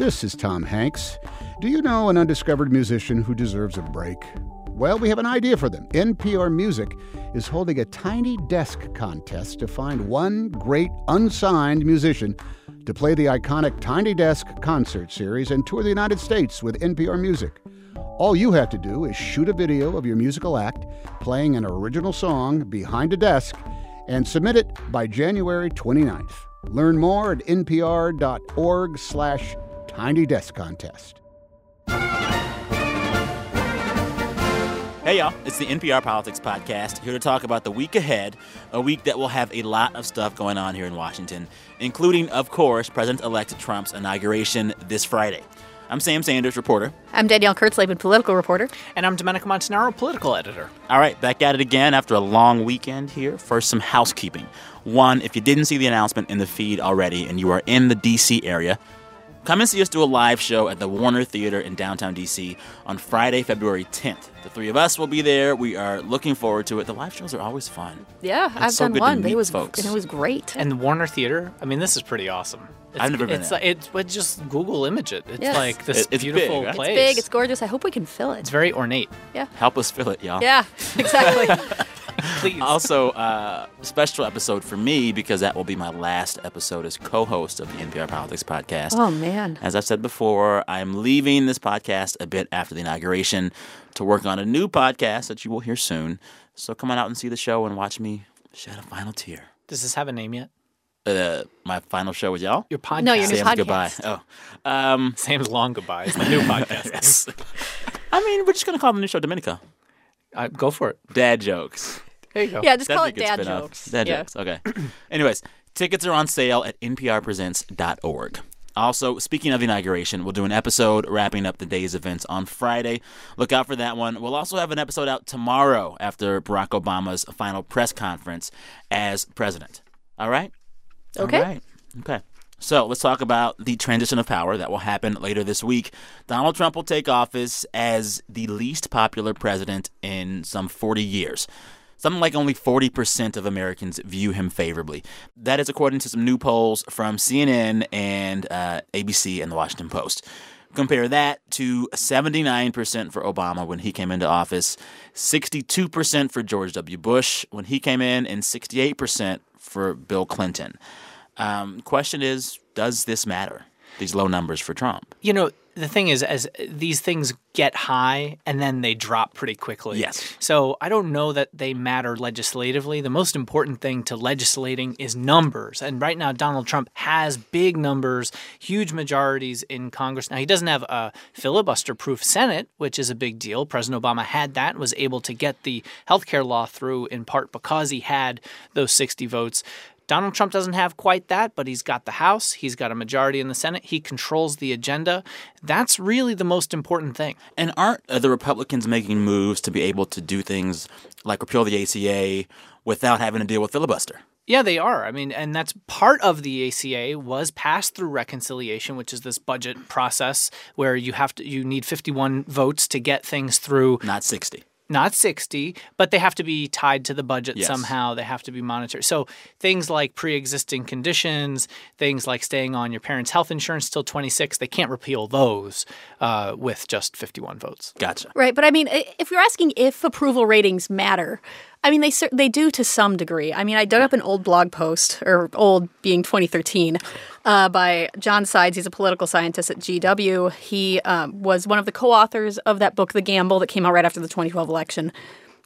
This is Tom Hanks. Do you know an undiscovered musician who deserves a break? Well, we have an idea for them. NPR Music is holding a tiny desk contest to find one great unsigned musician to play the iconic Tiny Desk concert series and tour the United States with NPR Music. All you have to do is shoot a video of your musical act playing an original song behind a desk and submit it by January 29th. Learn more at npr.org slash tiny desk contest. Hey, y'all, it's the NPR Politics Podcast, here to talk about the week ahead, a week that will have a lot of stuff going on here in Washington, including, of course, President elect Trump's inauguration this Friday. I'm Sam Sanders, reporter. I'm Danielle Kurtzleben, political reporter. And I'm Domenico Montanaro, political editor. All right, back at it again after a long weekend here. First, some housekeeping. One, if you didn't see the announcement in the feed already and you are in the D.C. area, Come and see us do a live show at the Warner Theater in downtown DC on Friday, February 10th. The three of us will be there. We are looking forward to it. The live shows are always fun. Yeah, It's I've so done good to one. meet It was folks. and it was great. And the Warner Theater, I mean, this is pretty awesome. It's, I've never been it's there. Like, it's but just Google image it. It's Yes. like this It- it's beautiful big, right? place. It's big. It's gorgeous. I hope we can fill it. It's very ornate. Yeah. Help us fill it, y'all. Yeah, exactly. Please. Also, uh, special episode for me because that will be my last episode as co-host of the NPR Politics Podcast. oh man. As I've said before, I'm leaving this podcast a bit after the inauguration to work on a new podcast that you will hear soon. So come on out and see the show and watch me shed a final tear. Does this have a name yet? Uh, my final show with y'all. Your podcast. No, your new Sam's podcast. goodbye. Oh, um, Sam's long goodbye. It's my new podcast. yes. I mean, we're just gonna call the new show Dominica. Uh, go for it. Dad jokes. There you go. Yeah, just That'd call be it a good dad spin-off. jokes. Dad yeah. jokes. Okay. Anyways, tickets are on sale at nprpresents.org. Also, speaking of inauguration, we'll do an episode wrapping up the day's events on Friday. Look out for that one. We'll also have an episode out tomorrow after Barack Obama's final press conference as president. All right? Okay. All right. Okay. So let's talk about the transition of power that will happen later this week. Donald Trump will take office as the least popular president in some 40 years. Something like only 40% of Americans view him favorably. That is according to some new polls from CNN and uh, ABC and the Washington Post. Compare that to 79% for Obama when he came into office, 62% for George W. Bush when he came in, and 68% for Bill Clinton. Um, question is, does this matter? These low numbers for Trump. You know, the thing is, as these things get high and then they drop pretty quickly. Yes. So I don't know that they matter legislatively. The most important thing to legislating is numbers. And right now, Donald Trump has big numbers, huge majorities in Congress. Now, he doesn't have a filibuster proof Senate, which is a big deal. President Obama had that, was able to get the health care law through in part because he had those 60 votes. Donald Trump doesn't have quite that, but he's got the House, he's got a majority in the Senate, he controls the agenda. That's really the most important thing. And aren't uh, the Republicans making moves to be able to do things like repeal the ACA without having to deal with filibuster? Yeah, they are. I mean, and that's part of the ACA was passed through reconciliation, which is this budget process where you have to you need 51 votes to get things through Not 60. Not 60, but they have to be tied to the budget Yes. somehow. They have to be monitored. So things like pre-existing conditions, things like staying on your parents' health insurance till 26, they can't repeal those uh, with just 51 votes. Gotcha. Right, but I mean, if you're asking if approval ratings matter, I mean, they they do to some degree. I mean, I dug up an old blog post, or old being 2013, uh, by John Sides. He's a political scientist at GW. He um, was one of the co-authors of that book, The Gamble, that came out right after the 2012 election.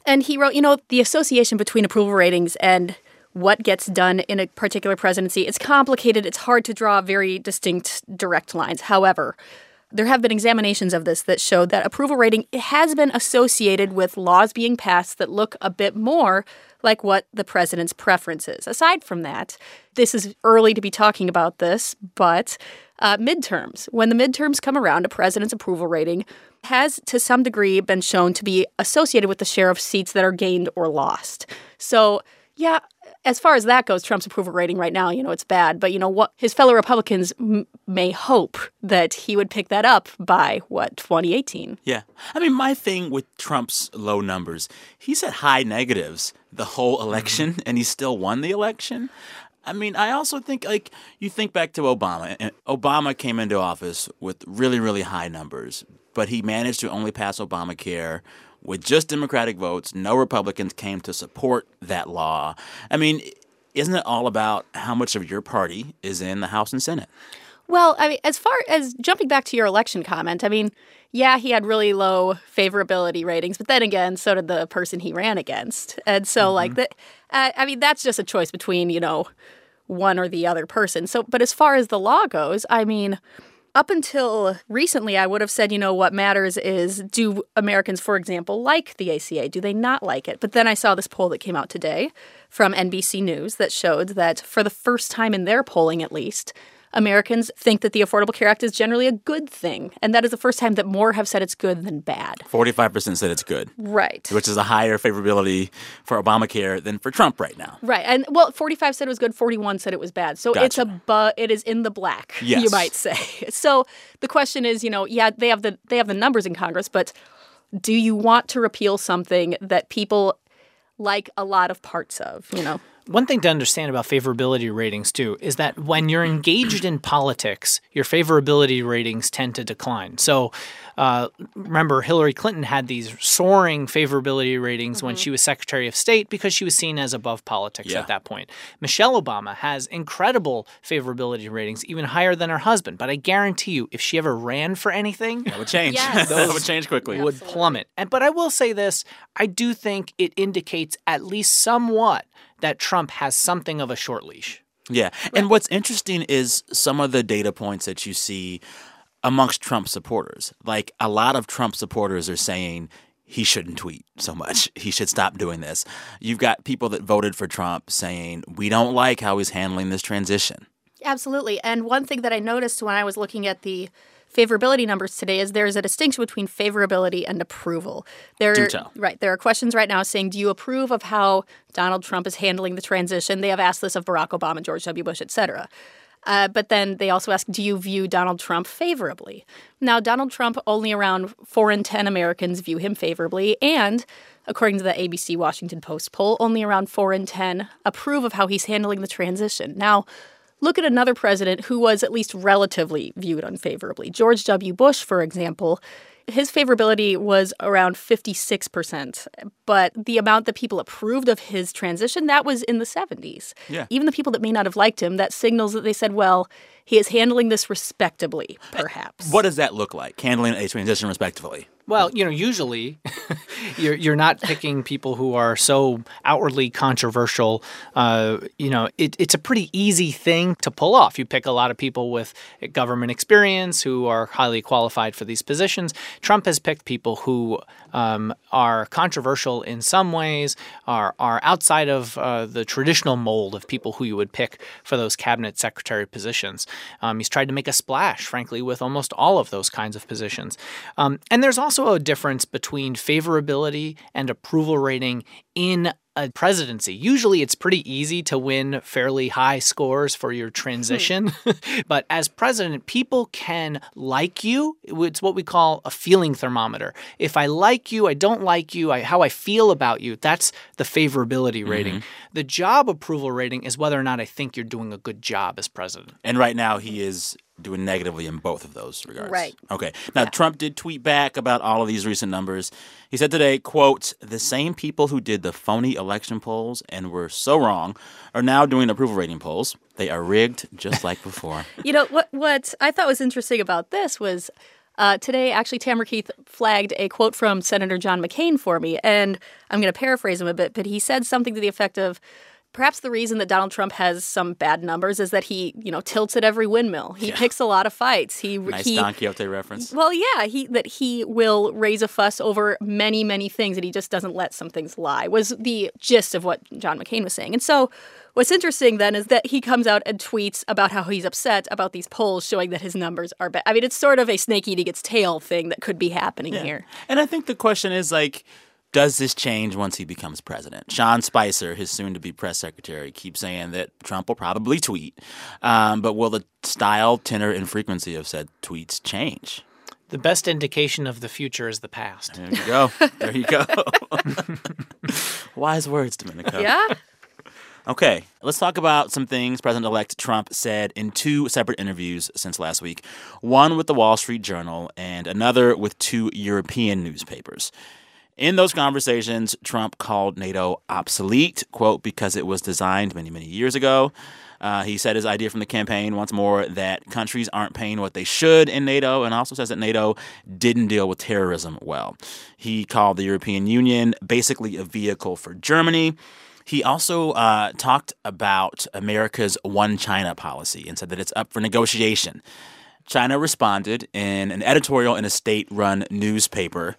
And he wrote, you know, the association between approval ratings and what gets done in a particular presidency, it's complicated. It's hard to draw very distinct, direct lines. However, there have been examinations of this that show that approval rating has been associated with laws being passed that look a bit more like what the president's preference is. Aside from that, this is early to be talking about this, but uh, midterms, when the midterms come around, a president's approval rating has to some degree been shown to be associated with the share of seats that are gained or lost. So, yeah, as far as that goes, Trump's approval rating right now, you know, it's bad. But you know what? His fellow Republicans m- may hope that he would pick that up by what 2018. Yeah. I mean, my thing with Trump's low numbers, he's at high negatives the whole election mm-hmm. and he still won the election. I mean, I also think like you think back to Obama, and Obama came into office with really, really high numbers, but he managed to only pass Obamacare with just Democratic votes. No Republicans came to support that law. I mean, isn't it all about how much of your party is in the House and Senate? Well, I mean, as far as jumping back to your election comment, I mean, yeah, he had really low favorability ratings, but then again, so did the person he ran against, and so mm-hmm. like that. Uh, I mean, that's just a choice between you know one or the other person. So, but as far as the law goes, I mean. Up until recently, I would have said, you know, what matters is do Americans, for example, like the ACA? Do they not like it? But then I saw this poll that came out today from NBC News that showed that for the first time in their polling, at least, Americans think that the Affordable Care Act is generally a good thing. And that is the first time that more have said it's good than bad. 45% said it's good. Right. Which is a higher favorability for Obamacare than for Trump right now. Right. And well, 45 said it was good, 41 said it was bad. So gotcha. it's a bu- it is in the black, yes. you might say. So the question is, you know, yeah, they have the they have the numbers in Congress, but do you want to repeal something that people like a lot of parts of, you know? One thing to understand about favorability ratings, too, is that when you're engaged in politics, your favorability ratings tend to decline. So, uh, remember, Hillary Clinton had these soaring favorability ratings mm-hmm. when she was Secretary of State because she was seen as above politics yeah. at that point. Michelle Obama has incredible favorability ratings, even higher than her husband. But I guarantee you, if she ever ran for anything, that would change. yes. that would change quickly. It would Absolutely. plummet. And but I will say this: I do think it indicates at least somewhat that Trump has something of a short leash. Yeah. And what's interesting is some of the data points that you see amongst Trump supporters. Like a lot of Trump supporters are saying he shouldn't tweet so much. He should stop doing this. You've got people that voted for Trump saying, we don't like how he's handling this transition. Absolutely. And one thing that I noticed when I was looking at the favorability numbers today is there is a distinction between favorability and approval. There, Do tell. Right. There are questions right now saying, do you approve of how Donald Trump is handling the transition? They have asked this of Barack Obama, George W. Bush, et cetera. Uh, but then they also ask, do you view Donald Trump favorably? Now, Donald Trump, only around 4 in 10 Americans view him favorably. And according to the ABC Washington Post poll, only around 4 in 10 approve of how he's handling the transition. Now, Look at another president who was at least relatively viewed unfavorably. George W. Bush, for example, his favorability was around 56%, but the amount that people approved of his transition, that was in the 70s. Yeah. Even the people that may not have liked him, that signals that they said, well, he is handling this respectably, perhaps. What does that look like, handling a transition respectfully? Well, you know, usually you're you're not picking people who are so outwardly controversial. Uh, you know, it, it's a pretty easy thing to pull off. You pick a lot of people with government experience who are highly qualified for these positions. Trump has picked people who um, are controversial in some ways, are are outside of uh, the traditional mold of people who you would pick for those cabinet secretary positions. Um, he's tried to make a splash, frankly, with almost all of those kinds of positions. Um, and there's also a difference between favorability and approval rating in a presidency. Usually it's pretty easy to win fairly high scores for your transition. but as president, people can like you. It's what we call a feeling thermometer. If I like you, I don't like you, I, how I feel about you, that's the favorability rating. Mm-hmm. The job approval rating is whether or not I think you're doing a good job as president. And right now he is doing negatively in both of those regards. Right. Okay. Now yeah. Trump did tweet back about all of these recent numbers. He said today, quote, the same people who did the phony election polls and were so wrong are now doing approval rating polls. They are rigged just like before. you know what what I thought was interesting about this was uh, today, actually, Tamara Keith flagged a quote from Senator John McCain for me, and I'm going to paraphrase him a bit, but he said something to the effect of, Perhaps the reason that Donald Trump has some bad numbers is that he, you know, tilts at every windmill. He yeah. picks a lot of fights. He nice he, Don Quixote reference. Well, yeah, he that he will raise a fuss over many, many things, and he just doesn't let some things lie. Was the gist of what John McCain was saying, and so. What's interesting then is that he comes out and tweets about how he's upset about these polls showing that his numbers are bad. I mean, it's sort of a snake eating its tail thing that could be happening yeah. here. And I think the question is like, does this change once he becomes president? Sean Spicer, his soon to be press secretary, keeps saying that Trump will probably tweet. Um, but will the style, tenor, and frequency of said tweets change? The best indication of the future is the past. There you go. there you go. Wise words, Domenico. Yeah. Okay, let's talk about some things President elect Trump said in two separate interviews since last week one with the Wall Street Journal and another with two European newspapers. In those conversations, Trump called NATO obsolete, quote, because it was designed many, many years ago. Uh, he said his idea from the campaign once more that countries aren't paying what they should in NATO, and also says that NATO didn't deal with terrorism well. He called the European Union basically a vehicle for Germany. He also uh, talked about America's one China policy and said that it's up for negotiation. China responded in an editorial in a state run newspaper.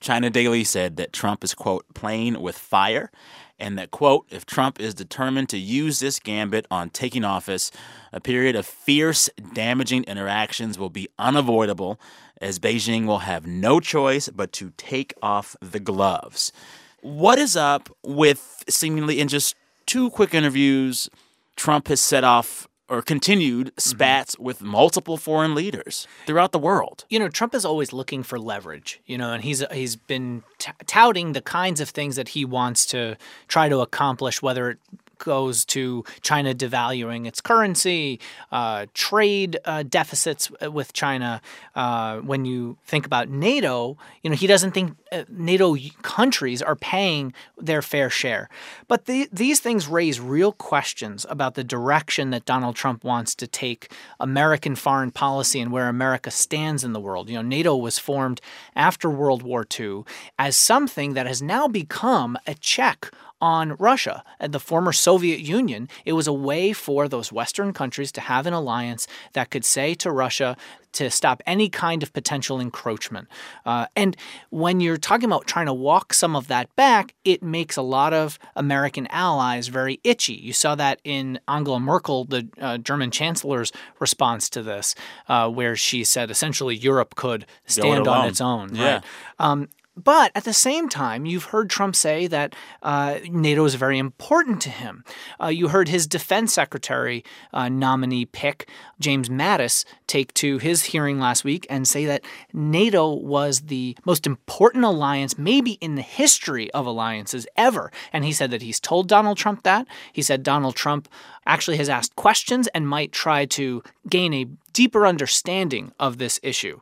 China Daily said that Trump is, quote, playing with fire, and that, quote, if Trump is determined to use this gambit on taking office, a period of fierce, damaging interactions will be unavoidable, as Beijing will have no choice but to take off the gloves. What is up with seemingly in just two quick interviews, Trump has set off or continued spats mm-hmm. with multiple foreign leaders throughout the world. You know, Trump is always looking for leverage, you know, and he's he's been t- touting the kinds of things that he wants to try to accomplish whether it goes to China devaluing its currency, uh, trade uh, deficits with China. Uh, when you think about NATO, you know he doesn't think uh, NATO countries are paying their fair share. But the, these things raise real questions about the direction that Donald Trump wants to take American foreign policy and where America stands in the world. You know, NATO was formed after World War II as something that has now become a check on Russia and the former Soviet Union. It was a way for those Western countries to have an alliance that could say to Russia to stop any kind of potential encroachment. Uh, and when you're talking about trying to walk some of that back, it makes a lot of American allies very itchy. You saw that in Angela Merkel, the uh, German chancellor's response to this, uh, where she said essentially Europe could stand on its own. Yeah. Right? Um, but at the same time, you've heard Trump say that uh, NATO is very important to him. Uh, you heard his defense secretary uh, nominee pick, James Mattis, take to his hearing last week and say that NATO was the most important alliance, maybe in the history of alliances ever. And he said that he's told Donald Trump that. He said Donald Trump actually has asked questions and might try to gain a deeper understanding of this issue.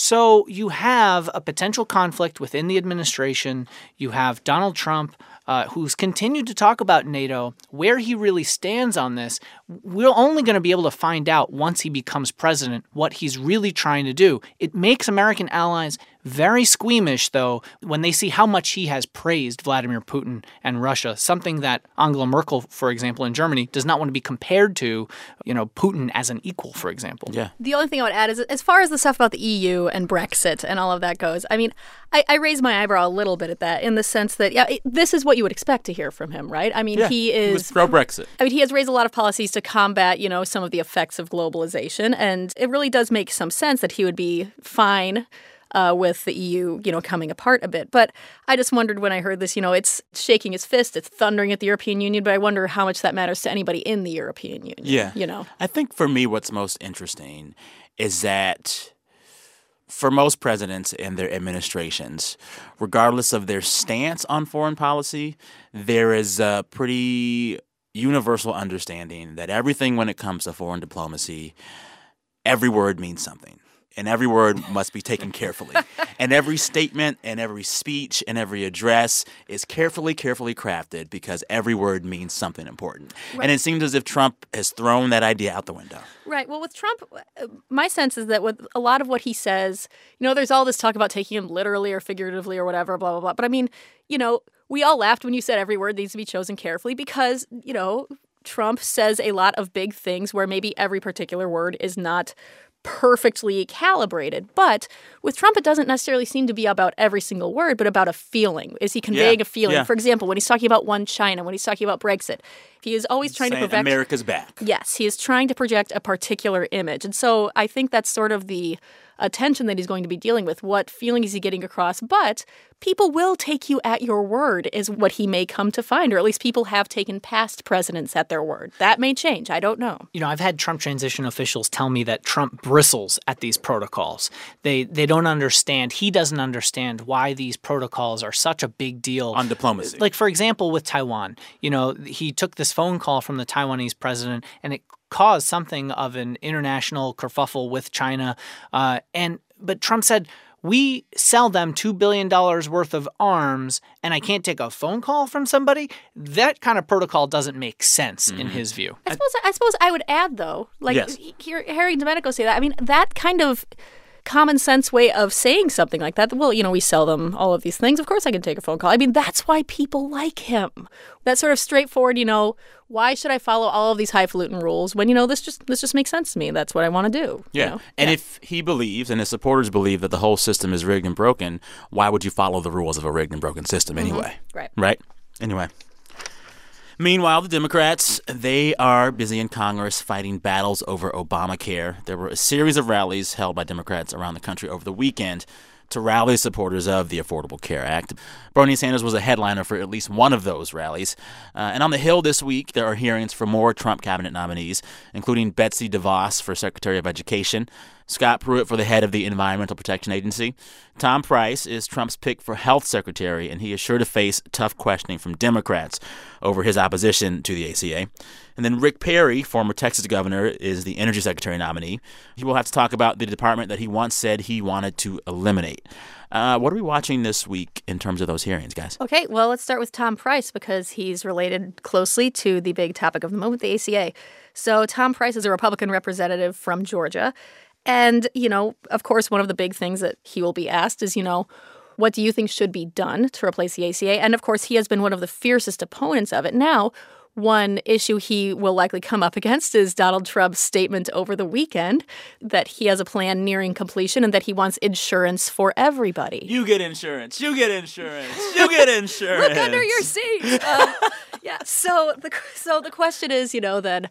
So you have a potential conflict within the administration. You have Donald Trump, uh, who's continued to talk about NATO, where he really stands on this. We're only going to be able to find out once he becomes president what he's really trying to do. It makes American allies very squeamish, though, when they see how much he has praised Vladimir Putin and Russia, something that Angela Merkel, for example, in Germany, does not want to be compared to, you know, Putin as an equal, for example. Yeah. The only thing I would add is as far as the stuff about the EU and Brexit and all of that goes, I mean, I, I raise my eyebrow a little bit at that in the sense that, yeah, it, this is what you would expect to hear from him, right? I mean, yeah, he is pro Brexit. I mean, he has raised a lot of policies to combat, you know, some of the effects of globalization. And it really does make some sense that he would be fine uh, with the EU, you know, coming apart a bit. But I just wondered when I heard this, you know, it's shaking his fist, it's thundering at the European Union, but I wonder how much that matters to anybody in the European Union. Yeah. You know, I think for me, what's most interesting is that for most presidents and their administrations, regardless of their stance on foreign policy, there is a pretty universal understanding that everything when it comes to foreign diplomacy, every word means something and every word must be taken carefully. and every statement and every speech and every address is carefully, carefully crafted because every word means something important. Right. And it seems as if Trump has thrown that idea out the window. Right. Well, with Trump, uh, my sense is that with a lot of what he says, you know, there's all this talk about taking him literally or figuratively or whatever, blah, blah, blah. But I mean, you know, we all laughed when you said every word needs to be chosen carefully because, you know, Trump says a lot of big things where maybe every particular word is not perfectly calibrated. But with Trump, it doesn't necessarily seem to be about every single word, but about a feeling. Is he conveying yeah, a feeling? Yeah. For example, when he's talking about one China, when he's talking about Brexit, He is always trying to project America's back. Yes, he is trying to project a particular image. And so I think that's sort of the attention that he's going to be dealing with. What feeling is he getting across? But people will take you at your word, is what he may come to find, or at least people have taken past presidents at their word. That may change. I don't know. You know, I've had Trump transition officials tell me that Trump bristles at these protocols. They they don't understand. He doesn't understand why these protocols are such a big deal On diplomacy. Like for example, with Taiwan, you know, he took this phone call from the Taiwanese president, and it caused something of an international kerfuffle with China. Uh, and but Trump said. We sell them $2 billion worth of arms, and I can't take a phone call from somebody. That kind of protocol doesn't make sense in his view. I suppose I suppose I would add though, like Yes. he- hear Harry and Domenico say that. I mean, that kind of common sense way of saying something like that. Well, you know, we sell them all of these things. Of course, I can take a phone call. I mean, that's why people like him. That sort of straightforward. You know, why should I follow all of these highfalutin rules when you know this just this just makes sense to me? That's what I want to do. you Yeah. know? And Yeah. if he believes and his supporters believe that the whole system is rigged and broken, why would you follow the rules of a rigged and broken system mm-hmm. anyway? Right. Right? Anyway. Meanwhile, the Democrats, they are busy in Congress fighting battles over Obamacare. There were a series of rallies held by Democrats around the country over the weekend to rally supporters of the Affordable Care Act. Bernie Sanders was a headliner for at least one of those rallies. Uh, and on the Hill this week, there are hearings for more Trump cabinet nominees, including Betsy DeVos for Secretary of Education, Scott Pruitt for the head of the Environmental Protection Agency. Tom Price is Trump's pick for health secretary, and he is sure to face tough questioning from Democrats over his opposition to the ACA. And then Rick Perry, former Texas governor, is the energy secretary nominee. He will have to talk about the department that he once said he wanted to eliminate. Uh, what are we watching this week in terms of those hearings, guys? Okay, well, let's start with Tom Price because he's related closely to the big topic of the moment, the ACA. So, Tom Price is a Republican representative from Georgia. And, you know, of course, one of the big things that he will be asked is, you know, what do you think should be done to replace the ACA? And of course, he has been one of the fiercest opponents of it. Now, one issue he will likely come up against is Donald Trump's statement over the weekend that he has a plan nearing completion and that he wants insurance for everybody. You get insurance. You get insurance. You get insurance. Look under your seat. Um, yeah. So the so the question is, you know, then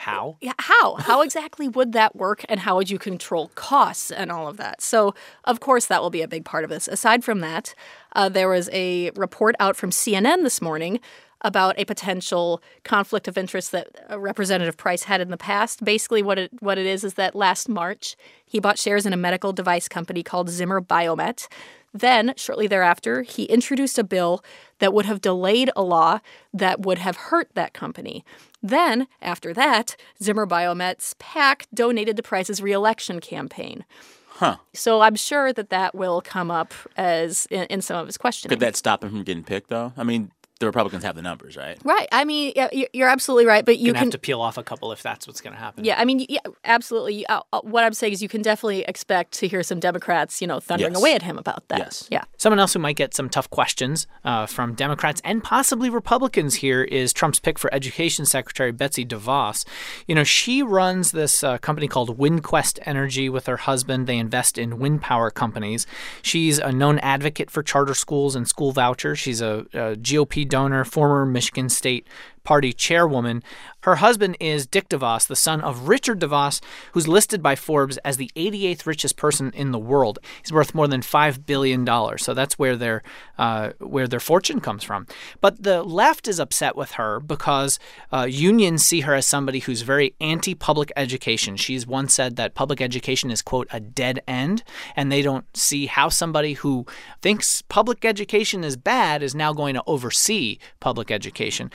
How? yeah, how how exactly would that work, and how would you control costs and all of that? So of course that will be a big part of this. Aside from that, uh, there was a report out from CNN this morning about a potential conflict of interest that Representative Price had in the past. Basically, what it what it is is that last March he bought shares in a medical device company called Zimmer Biomet. Then, shortly thereafter, he introduced a bill that would have delayed a law that would have hurt that company. Then, after that, Zimmer Biomet's PAC donated to Price's reelection campaign. Huh. So I'm sure that that will come up as in, in some of his questioning. Could that stop him from getting picked, though? I mean, the Republicans have the numbers, right? Right. I mean, yeah, you- you're absolutely right, but you can. have to peel off a couple if that's what's going to happen. yeah, I mean, yeah, absolutely. Uh, uh, what I'm saying is, you can definitely expect to hear some Democrats, you know, thundering Yes. away at him about that. Yes. Yeah. Someone else who might get some tough questions uh, from Democrats and possibly Republicans here is Trump's pick for Education Secretary Betsy DeVos. You know, she runs this uh, company called WindQuest Energy with her husband. They invest in wind power companies. She's a known advocate for charter schools and school vouchers. She's a, a GOP donor, former Michigan State Party chairwoman. Her husband is Dick DeVos, the son of Richard DeVos, who's listed by Forbes as the 88th richest person in the world. He's worth more than five billion dollars. So that's where their uh, where their fortune comes from. But the left is upset with her because uh, unions see her as somebody who's very anti-public education. She's once said that public education is quote a dead end, and they don't see how somebody who thinks public education is bad is now going to oversee public education.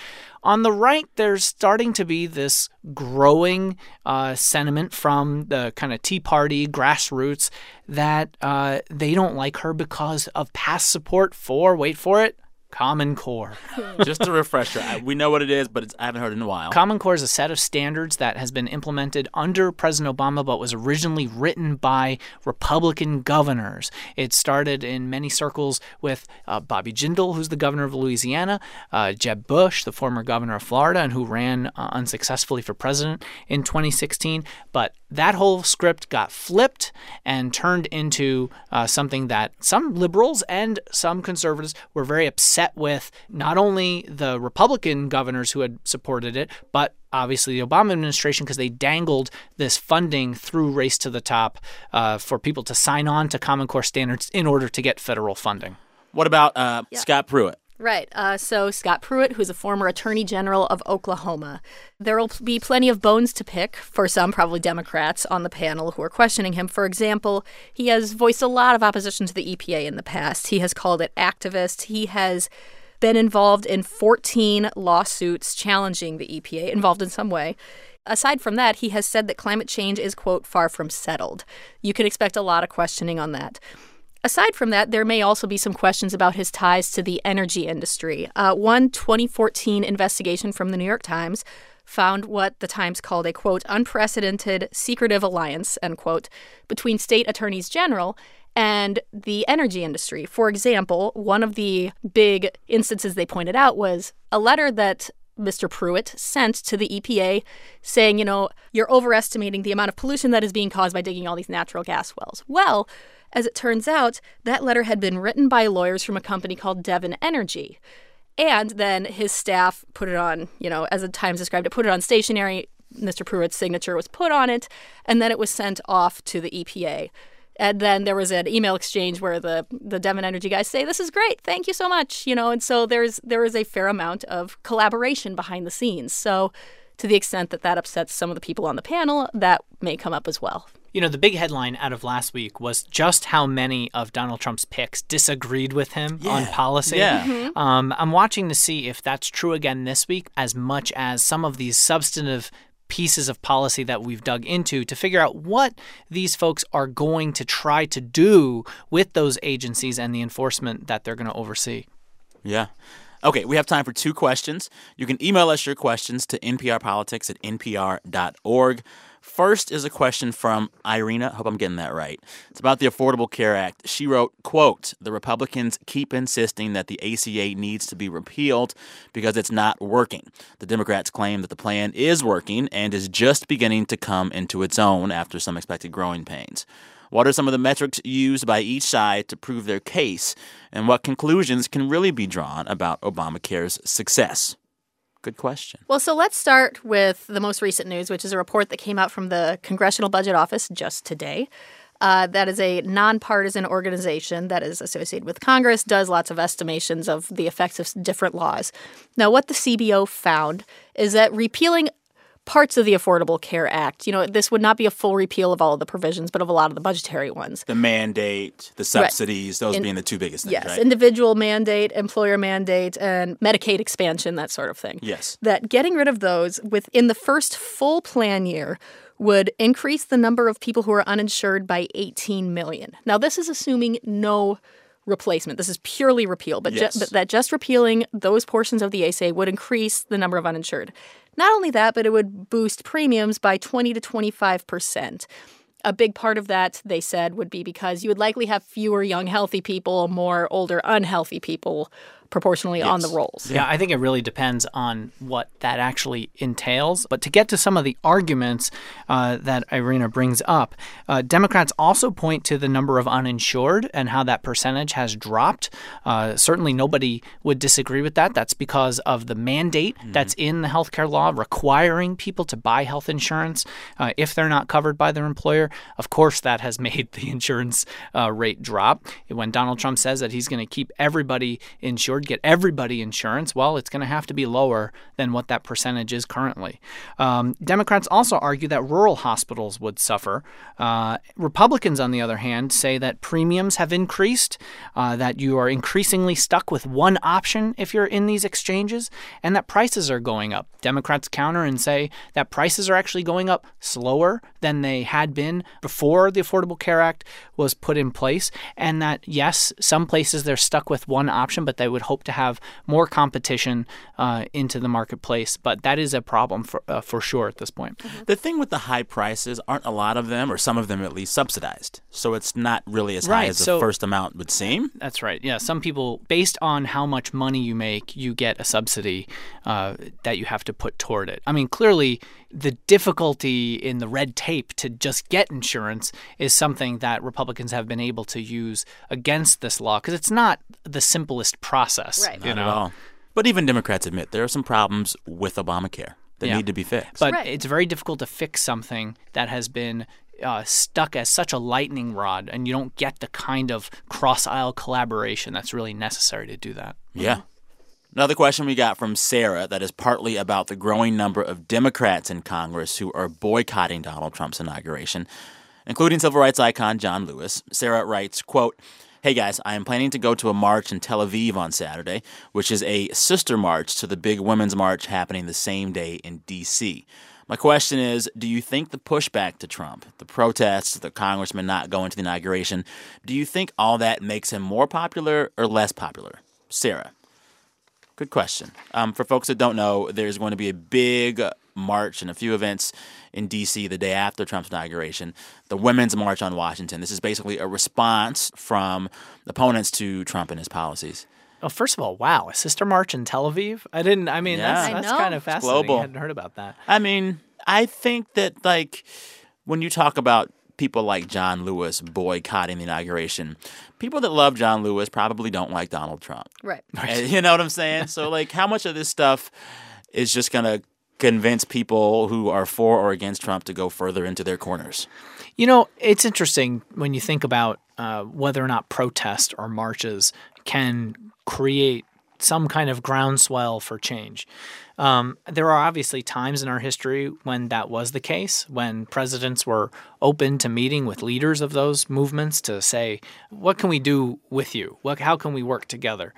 On the right, there's starting to be this growing uh, sentiment from the kind of Tea Party grassroots that uh, they don't like her because of past support for, wait for it, Common Core. Just a refresher. I, we know what it is, but it's, I haven't heard it in a while. Common Core is a set of standards that has been implemented under President Obama, but was originally written by Republican governors. It started in many circles with uh, Bobby Jindal, who's the governor of Louisiana, uh, Jeb Bush, the former governor of Florida, and who ran uh, unsuccessfully for president in 2016. But that whole script got flipped and turned into uh, something that some liberals and some conservatives were very upset met with not only the Republican governors who had supported it, but obviously the Obama administration because they dangled this funding through Race to the Top uh, for people to sign on to Common Core standards in order to get federal funding. What about uh, Yeah. Scott Pruitt? Right. Uh, so Scott Pruitt, who's a former Attorney General of Oklahoma, there will be plenty of bones to pick for some, probably Democrats, on the panel who are questioning him. For example, he has voiced a lot of opposition to the EPA in the past. He has called it activist. He has been involved in 14 lawsuits challenging the EPA, involved in some way. Aside from that, he has said that climate change is, quote, far from settled. You can expect a lot of questioning on that. Aside from that, there may also be some questions about his ties to the energy industry. Uh, one 2014 investigation from the New York Times found what the Times called a quote unprecedented secretive alliance end quote between state attorneys general and the energy industry. For example, one of the big instances they pointed out was a letter that Mr. Pruitt sent to the EPA saying, you know, you're overestimating the amount of pollution that is being caused by digging all these natural gas wells. Well, as it turns out, that letter had been written by lawyers from a company called Devon Energy. And then his staff put it on, you know, as the Times described it, put it on stationery. Mr. Pruitt's signature was put on it, and then it was sent off to the EPA. And then there was an email exchange where the the Devon Energy guys say, "This is great, thank you so much," you know. And so there's there is a fair amount of collaboration behind the scenes. So, to the extent that that upsets some of the people on the panel, that may come up as well. You know, the big headline out of last week was just how many of Donald Trump's picks disagreed with him on policy. Yeah. Um, I'm watching to see if that's true again this week, as much as some of these substantive pieces of policy that we've dug into to figure out what these folks are going to try to do with those agencies and the enforcement that they're going to oversee. Yeah. Okay, we have time for two questions. You can email us your questions to nprpolitics at npr.org. First is a question from Irina. Hope I'm getting that right. It's about the Affordable Care Act. She wrote, quote, the Republicans keep insisting that the ACA needs to be repealed because it's not working. The Democrats claim that the plan is working and is just beginning to come into its own after some expected growing pains. What are some of the metrics used by each side to prove their case, and what conclusions can really be drawn about Obamacare's success? Good question. Well, so let's start with the most recent news, which is a report that came out from the Congressional Budget Office just today. Uh, that is a nonpartisan organization that is associated with Congress, does lots of estimations of the effects of different laws. Now, what the CBO found is that repealing parts of the Affordable Care Act, you know, this would not be a full repeal of all of the provisions, but of a lot of the budgetary ones. The mandate, the subsidies, those being the two biggest things, Yes, right? individual mandate, employer mandate, and Medicaid expansion, that sort of thing. Yes. That getting rid of those within the first full plan year would increase the number of people who are uninsured by 18 million. Now, this is assuming no replacement. This is purely repeal, but, ju- but that just repealing those portions of the ACA would increase the number of uninsured. Not only that, but it would boost premiums by 20 to 25 percent. A big part of that, they said, would be because you would likely have fewer young, healthy people, more older, unhealthy people proportionally on the Yes. rolls. Yeah, I think it really depends on what that actually entails. But to get to some of the arguments uh, that Irina brings up, uh, Democrats also point to the number of uninsured and how that percentage has dropped. Uh, certainly, nobody would disagree with that. That's because of the mandate that's in the healthcare law requiring people to buy health insurance uh, if they're not covered by their employer. Of course, that has made the insurance uh, rate drop. When Donald Trump says that he's going to keep everybody insured, get everybody insurance, well, it's going to have to be lower than what that percentage is currently. Um, Democrats also argue that rural hospitals would suffer. Uh, Republicans, on the other hand, say that premiums have increased, uh, that you are increasingly stuck with one option if you're in these exchanges, and that prices are going up. Democrats counter and say that prices are actually going up slower than they had been before the Affordable Care Act was put in place, and that yes, some places they're stuck with one option, but they would hope to have more competition uh, into the marketplace. But that is a problem for uh, for sure at this point. The thing with the high prices aren't a lot of them, or some of them at least, subsidized. So it's not really as high Right, as the first amount would seem. That's right. Yeah, some people, based on how much money you make, you get a subsidy uh, that you have to put toward it. I mean, clearly, the difficulty in the red tape to just get insurance is something that Republicans have been able to use against this law because it's not the simplest process. Process. Right. You know? at all. But even Democrats admit there are some problems with Obamacare that Yeah. need to be fixed. But Right. it's very difficult to fix something that has been uh, stuck as such a lightning rod, and you don't get the kind of cross aisle collaboration that's really necessary to do that. Yeah. Another question we got from Sarah that is partly about the growing number of Democrats in Congress who are boycotting Donald Trump's inauguration, including civil rights icon John Lewis. Sarah writes, quote, Hey guys, I am planning to go to a march in Tel Aviv on Saturday, which is a sister march to the big women's march happening the same day in D.C. My question is Do you think the pushback to Trump, the protests, the congressman not going to the inauguration, do you think all that makes him more popular or less popular? Sarah. Good question. Um, for folks that don't know, there's going to be a big march and a few events in D.C. the day after Trump's inauguration, the Women's March on Washington. This is basically a response from opponents to Trump and his policies. Oh, first of all, wow, a sister march in Tel Aviv? I didn't. I mean, Yeah. that's, I that's know. kind of It's fascinating. global. I hadn't heard about that. I mean, I think that, like, when you talk about people like John Lewis boycotting the inauguration, people that love John Lewis probably don't like Donald Trump. Right. And You know what I'm saying? So, like, how much of this stuff is just going to convince people who are for or against Trump to go further into their corners? You know, it's interesting when you think about uh, whether or not protests or marches can create some kind of groundswell for change. Um, there are obviously times in our history when that was the case, when presidents were open to meeting with leaders of those movements to say, "What can we do with you? What, how can we work together?"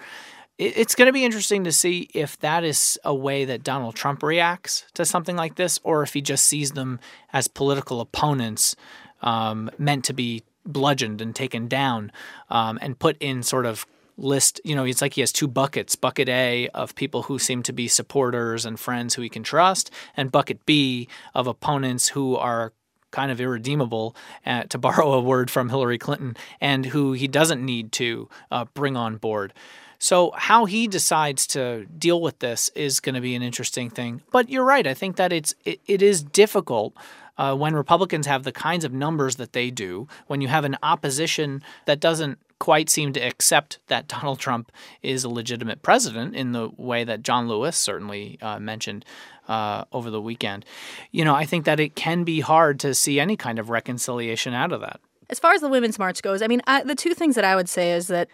It- It's going to be interesting to see if that is a way that Donald Trump reacts to something like this, or if he just sees them as political opponents um, meant to be bludgeoned and taken down um, and put in sort of list you know it's like he has two buckets bucket a of people who seem to be supporters and friends who he can trust and bucket b of opponents who are kind of irredeemable, uh, to borrow a word from Hillary Clinton, and who he doesn't need to uh, bring on board. So, how he decides to deal with this is going to be an interesting thing. But you're right. I think that it's it, it is difficult uh, when Republicans have the kinds of numbers that they do, when you have an opposition that doesn't quite seem to accept that Donald Trump is a legitimate president in the way that John Lewis certainly uh, mentioned uh, over the weekend. You know, I think that it can be hard to see any kind of reconciliation out of that. As far as the Women's March goes, I mean, I, the two things that I would say is that,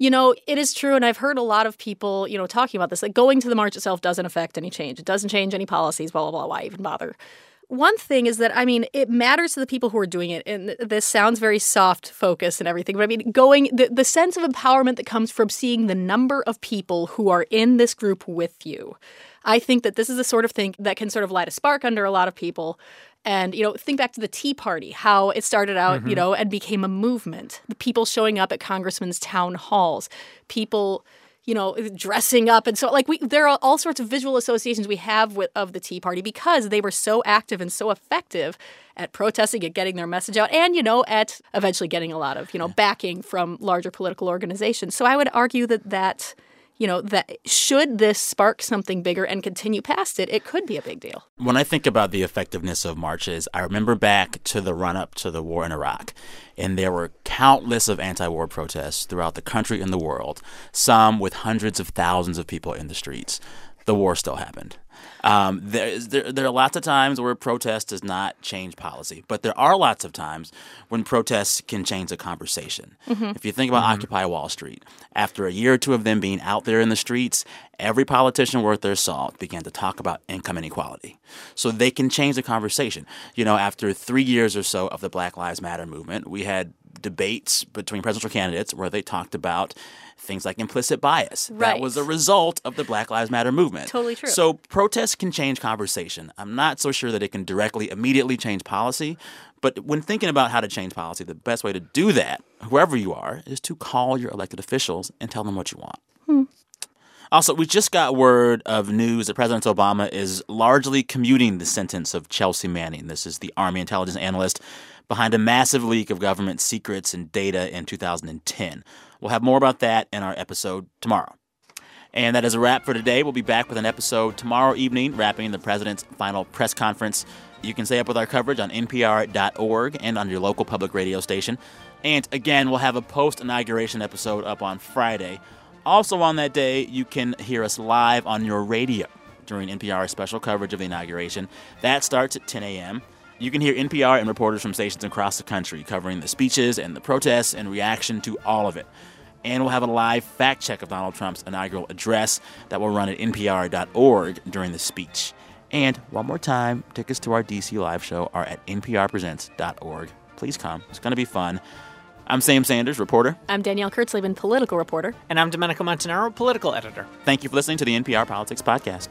you know, it is true, and I've heard a lot of people, you know, talking about this. Like, going to the march itself doesn't affect any change. It doesn't change any policies, blah, blah, blah. Why even bother? One thing is that, I mean, it matters to the people who are doing it. And this sounds very soft focus and everything, but I mean, going, the, the sense of empowerment that comes from seeing the number of people who are in this group with you. I think that this is the sort of thing that can sort of light a spark under a lot of people. And, you know, think back to the Tea Party, how it started out, you mm-hmm. know, and became a movement. The people showing up at congressmen's town halls, people, you know, dressing up. And so, like, we, there are all sorts of visual associations we have with, of the Tea Party because they were so active and so effective at protesting, at getting their message out, and, you know, at eventually getting a lot of, you know, backing from larger political organizations. So I would argue that that you know that should this spark something bigger and continue past it it could be a big deal When I think about the effectiveness of marches, I remember back to the run up to the war in Iraq. And there were countless of anti war protests throughout the country and the world, some with hundreds of thousands of people in the streets. The war still happened. Um, there, there, there are lots of times where protest does not change policy, but there are lots of times when protests can change a conversation. If you think about Occupy Wall Street, after a year or two of them being out there in the streets, every politician worth their salt began to talk about income inequality. So they can change the conversation. You know, after three years or so of the Black Lives Matter movement, we had debates between presidential candidates where they talked about things like implicit bias. That was a result of the Black Lives Matter movement. Totally true. So protests can change conversation. I'm not so sure that it can directly, immediately change policy. But when thinking about how to change policy, the best way to do that, whoever you are, is to call your elected officials and tell them what you want. Hmm. Also, we just got word of news that President Obama is largely commuting the sentence of Chelsea Manning. This is the Army intelligence analyst behind a massive leak of government secrets and data in 2010. We'll have more about that in our episode tomorrow. And that is a wrap for today. We'll be back with an episode tomorrow evening, wrapping the president's final press conference. You can stay up with our coverage on npr.org and on your local public radio station. And again, we'll have a post inauguration episode up on Friday. Also, on that day, you can hear us live on your radio during NPR's special coverage of the inauguration. That starts at 10 a.m. You can hear NPR and reporters from stations across the country covering the speeches and the protests and reaction to all of it. And we'll have a live fact check of Donald Trump's inaugural address that will run at npr.org during the speech. And one more time, tickets to our DC live show are at nprpresents.org. Please come. It's going to be fun. I'm Sam Sanders, reporter. I'm Danielle Kurtzleben, political reporter. And I'm Domenico Montanaro, political editor. Thank you for listening to the NPR Politics Podcast.